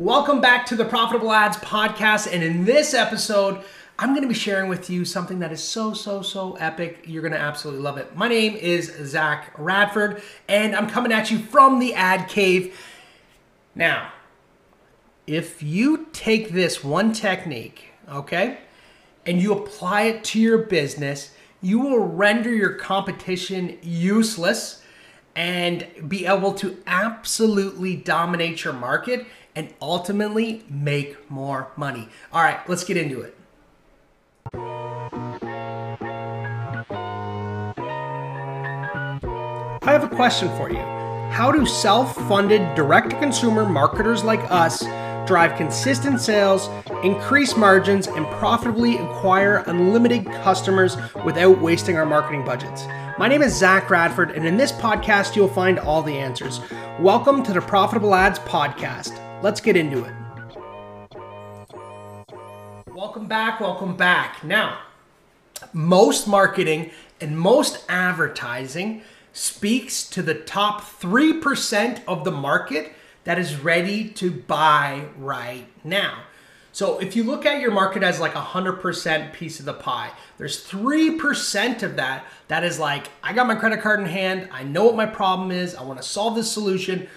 Welcome back to the Profitable Ads Podcast. And in this episode, I'm going to be sharing with you something that is so, so, so epic. You're going to absolutely love it. My name is Zach Radford, and I'm coming at you from the Ad Cave. Now, if you take this one technique, okay, and you apply it to your business, you will render your competition useless and be able to absolutely dominate your market and ultimately make more money. All right, let's get into it. I have a question for you. How do self funded direct to consumer marketers like us drive consistent sales, increase margins, and profitably acquire unlimited customers without wasting our marketing budgets? My name is Zach Radford, and in this podcast, you'll find all the answers. Welcome to the Profitable Ads Podcast. Let's get into it. Welcome back, welcome back. Now, most marketing and most advertising speaks to the top 3% of the market that is ready to buy right now. So if you look at your market as like a 100% piece of the pie, there's 3% of that that is like, I got my credit card in hand, I know what my problem is, I want to solve this solution,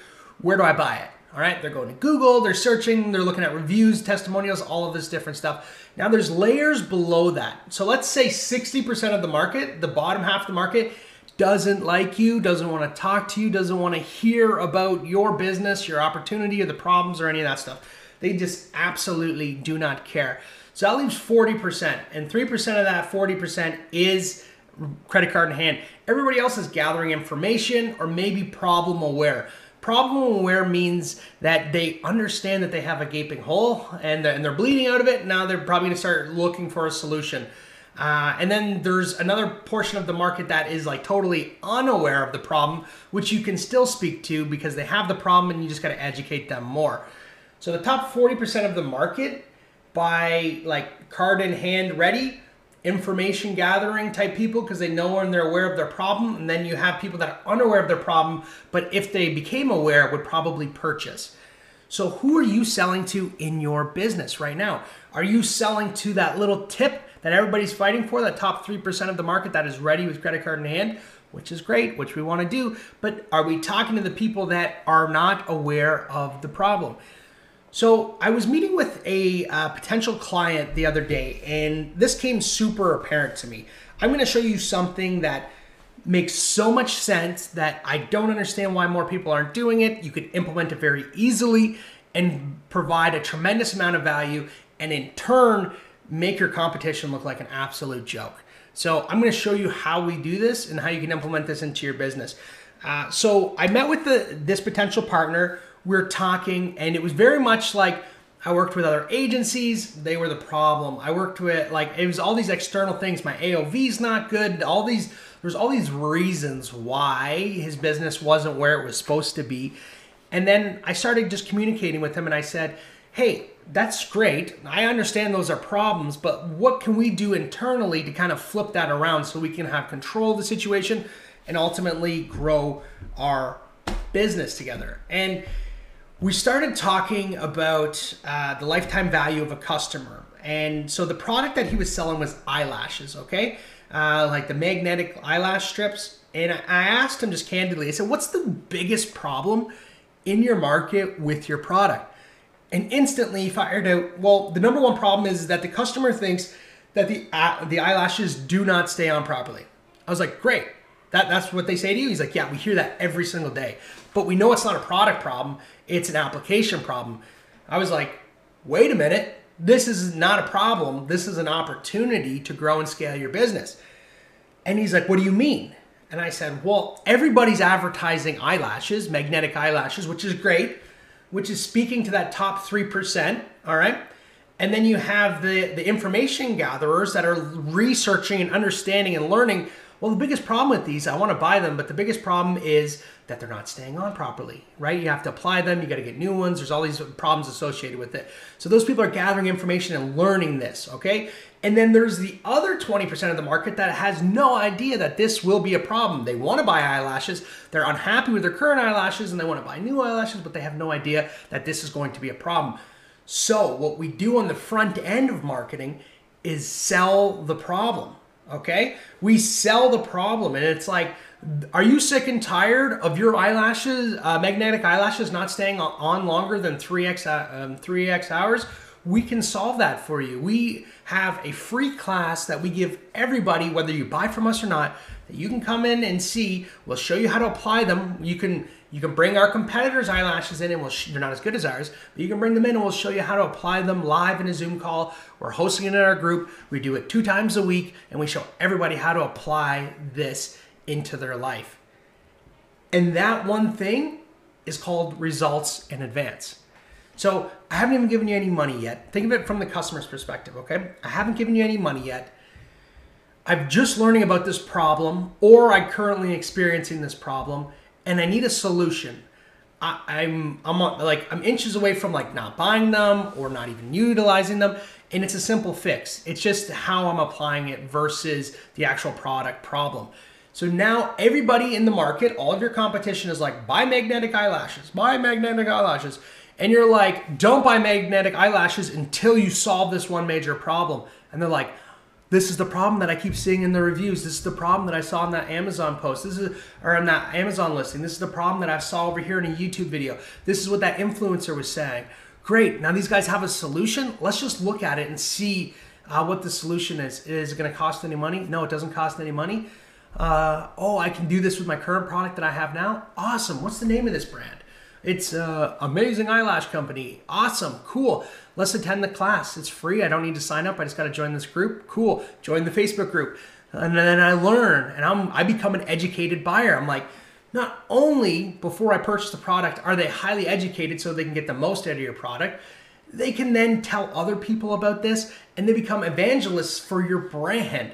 where do I buy it? All right, they're going to Google, they're searching, they're looking at reviews, testimonials, all of this different stuff. Now there's layers below that. So let's say 60% of the market, the bottom half of the market, doesn't like you, doesn't want to talk to you, doesn't want to hear about your business, your opportunity, or the problems, or any of that stuff. They just absolutely do not care. So that leaves 40%, and 3% of that 40% is credit card in hand. Everybody else is gathering information or maybe problem aware. Problem aware means that they understand that they have a gaping hole and and they're bleeding out of it. Now they're probably going to start looking for a solution. Uh, and then there's another portion of the market that is like totally unaware of the problem, which you can still speak to because they have the problem and you just got to educate them more. So the top 40% of the market by like card in hand ready, information gathering type people because they know and they're aware of their problem. And then you have people that are unaware of their problem, but if they became aware, would probably purchase. So who are you selling to in your business right now? Are you selling to that little tip that everybody's fighting for, that top 3% of the market that is ready with credit card in hand, which is great, which we want to do. But are we talking to the people that are not aware of the problem? So I was meeting with a uh, potential client the other day, and this came super apparent to me. I'm going to show you something that makes so much sense that I don't understand why more people aren't doing it. You could implement it very easily and provide a tremendous amount of value, and in turn, make your competition look like an absolute joke. So I'm going to show you how we do this and how you can implement this into your business. Uh, so I met with the this potential partner. We we're talking, and it was very much like I worked with other agencies. They were the problem. I worked with like it was all these external things. My AOV's not good. All these there's all these reasons why his business wasn't where it was supposed to be. And then I started just communicating with him, and I said, "Hey, that's great. I understand those are problems, but what can we do internally to kind of flip that around so we can have control of the situation and ultimately grow our business together? And we started talking about uh, the lifetime value of a customer. And so the product that he was selling was eyelashes, okay? Uh, like the magnetic eyelash strips. And I asked him just candidly, I said, What's the biggest problem in your market with your product? and instantly he fired out. Well, the number one problem is that the customer thinks that the uh, the eyelashes do not stay on properly. I was like, great. That, that's what they say to you. He's like, yeah, we hear that every single day. But we know it's not a product problem, it's an application problem. I was like, wait a minute. This is not a problem. This is an opportunity to grow and scale your business. And he's like, what do you mean? And I said, well, everybody's advertising eyelashes, magnetic eyelashes, which is great which is speaking to that top 3%, all right? And then you have the, the information gatherers that are researching and understanding and learning well, the biggest problem with these, I want to buy them, but the biggest problem is that they're not staying on properly, right? You have to apply them, you got to get new ones. There's all these problems associated with it. So those people are gathering information and learning this, okay? And then there's the other 20% of the market that has no idea that this will be a problem. They want to buy eyelashes, they're unhappy with their current eyelashes, and they want to buy new eyelashes, but they have no idea that this is going to be a problem. So, what we do on the front end of marketing is sell the problem, okay? We sell the problem, and it's like, are you sick and tired of your eyelashes, uh, magnetic eyelashes, not staying on longer than 3x, uh, um, 3x hours? We can solve that for you. We have a free class that we give everybody, whether you buy from us or not, that you can come in and see. We'll show you how to apply them. You can you can bring our competitors' eyelashes in, and we'll they're not as good as ours, but you can bring them in, and we'll show you how to apply them live in a Zoom call. We're hosting it in our group. We do it two times a week, and we show everybody how to apply this into their life. And that one thing is called results in advance. So I haven't even given you any money yet. Think of it from the customer's perspective, okay? I haven't given you any money yet. I'm just learning about this problem, or I'm currently experiencing this problem, and I need a solution. I, am I'm, I'm like I'm inches away from like not buying them or not even utilizing them, and it's a simple fix. It's just how I'm applying it versus the actual product problem. So now everybody in the market, all of your competition is like buy magnetic eyelashes, buy magnetic eyelashes and you're like, don't buy magnetic eyelashes until you solve this one major problem. And they're like, this is the problem that I keep seeing in the reviews. This is the problem that I saw in that Amazon post. This is or in that Amazon listing. This is the problem that I saw over here in a YouTube video. This is what that influencer was saying. Great. Now these guys have a solution. Let's just look at it and see uh, what the solution is. Is it going to cost any money? No, it doesn't cost any money. Uh, oh, I can do this with my current product that I have now. Awesome. What's the name of this brand? It's uh, Amazing Eyelash Company. Awesome. Cool. Let's attend the class. It's free. I don't need to sign up. I just got to join this group. Cool. Join the Facebook group. And then I learn and I'm, I become an educated buyer. I'm like, not only before I purchase the product are they highly educated so they can get the most out of your product, they can then tell other people about this and they become evangelists for your brand.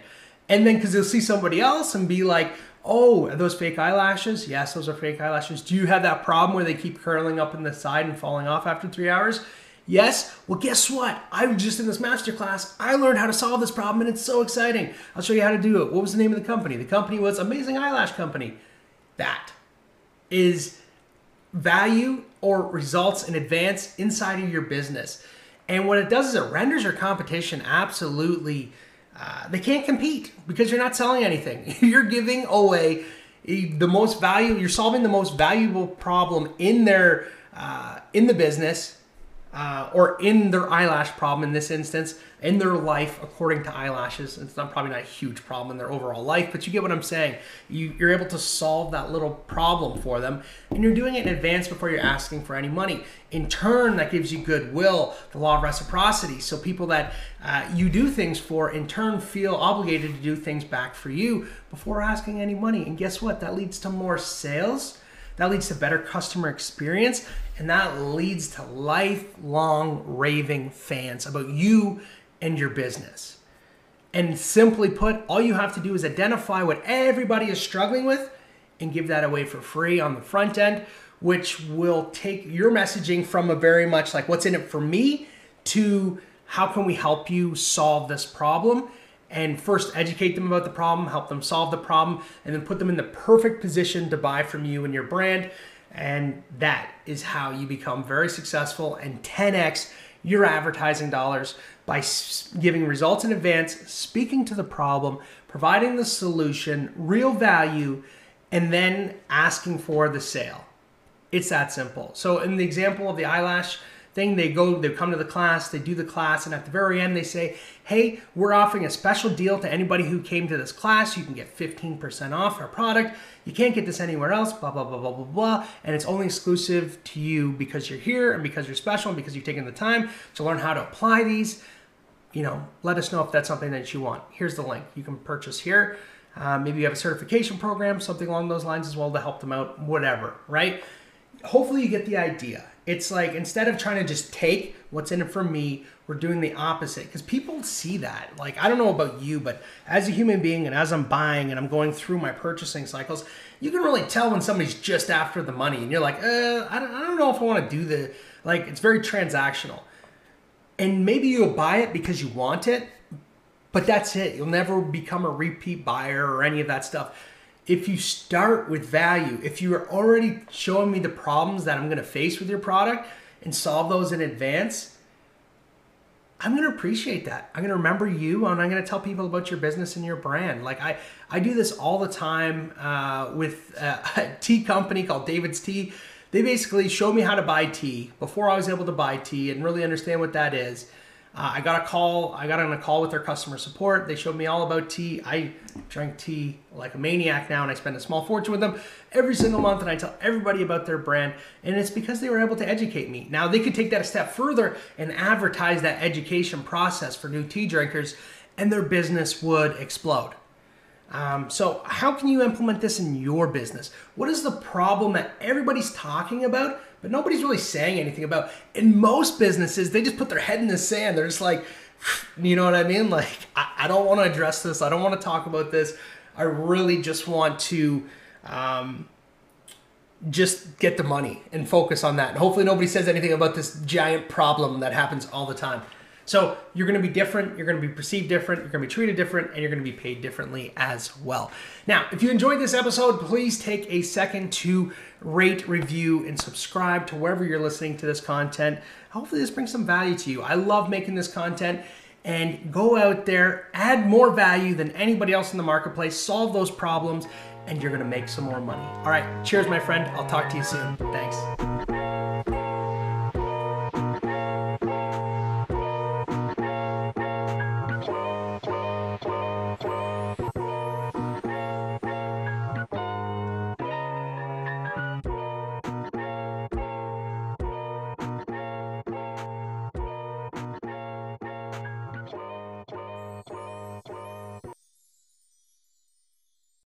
And then because they'll see somebody else and be like, Oh, those fake eyelashes? Yes, those are fake eyelashes. Do you have that problem where they keep curling up in the side and falling off after three hours? Yes? Well, guess what? I was just in this masterclass. I learned how to solve this problem and it's so exciting. I'll show you how to do it. What was the name of the company? The company was Amazing Eyelash Company. That is value or results in advance inside of your business. And what it does is it renders your competition absolutely uh, they can't compete because you're not selling anything. you're giving away the most value. You're solving the most valuable problem in their uh, in the business uh, or in their eyelash problem in this instance, in their life according to eyelashes. It's not probably not a huge problem in their overall life, but you get what I'm saying. You, you're able to solve that little problem for them, and you're doing it in advance before you're asking for any money. In turn, that gives you goodwill, the law of reciprocity. So people that uh, you do things for, in turn, feel obligated to do things back for you before asking any money. And guess what? That leads to more sales that leads to better customer experience, and that leads to lifelong raving fans about you and your business. And simply put, all you have to do is identify what everybody is struggling with and give that away for free on the front end, which will take your messaging from a very much like what's in it for me to how can we help you solve this problem and first educate them about the problem, help them solve the problem, and then put them in the perfect position to buy from you and your brand. And that is how you become very successful and 10x your advertising dollars by giving results in advance, speaking to the problem, providing the solution, real value, and then asking for the sale. It's that simple. So, in the example of the eyelash, thing. They go, they come to the class, they do the class, and at the very end, they say, Hey, we're offering a special deal to anybody who came to this class. You can get 15% off our product. You can't get this anywhere else, blah, blah, blah, blah, blah, blah. And it's only exclusive to you because you're here and because you're special and because you've taken the time to learn how to apply these. You know, let us know if that's something that you want. Here's the link. You can purchase here. Uh, maybe you have a certification program, something along those lines as well to help them out, whatever, right? Hopefully, you get the idea It's like instead of trying to just take what's in it for me, we're doing the opposite because people see that. Like, I don't know about you, but as a human being and as I'm buying and I'm going through my purchasing cycles, you can really tell when somebody's just after the money and you're like, uh, I don't, I don't know if I want to do the, like, it's very transactional. And maybe you'll buy it because you want it, but that's it. You'll never become a repeat buyer or any of that stuff if you start with value, if you are already showing me the problems that I'm going to face with your product and solve those in advance, I'm going to appreciate that. I'm going to remember you and I'm going to tell people about your business and your brand. Like I, I do this all the time uh, with uh, a tea company called David's Tea. They basically showed me how to buy tea before I was able to buy tea and really understand what that is. Uh, I got a call. I got on a call with their customer support. They showed me all about tea. I drink tea like a maniac now, and I spend a small fortune with them every single month. And I tell everybody about their brand, and it's because they were able to educate me. Now they could take that a step further and advertise that education process for new tea drinkers, and their business would explode. Um, so, how can you implement this in your business? What is the problem that everybody's talking about, but nobody's really saying anything about? In most businesses, they just put their head in the sand. They're just like, you know what I mean? Like, I, I don't want to address this. I don't want to talk about this. I really just want to um, just get the money and focus on that. And hopefully, nobody says anything about this giant problem that happens all the time. So you're going to be different, you're going to be perceived different, you're going to be treated different, and you're going to be paid differently as well. Now, if you enjoyed this episode, please take a second to rate, review, and subscribe to wherever you're listening to this content. Hopefully, this brings some value to you. I love making this content and go out there, add more value than anybody else in the marketplace, solve those problems, and you're gonna make some more money. All right, cheers, my friend. I'll talk to you soon. Thanks.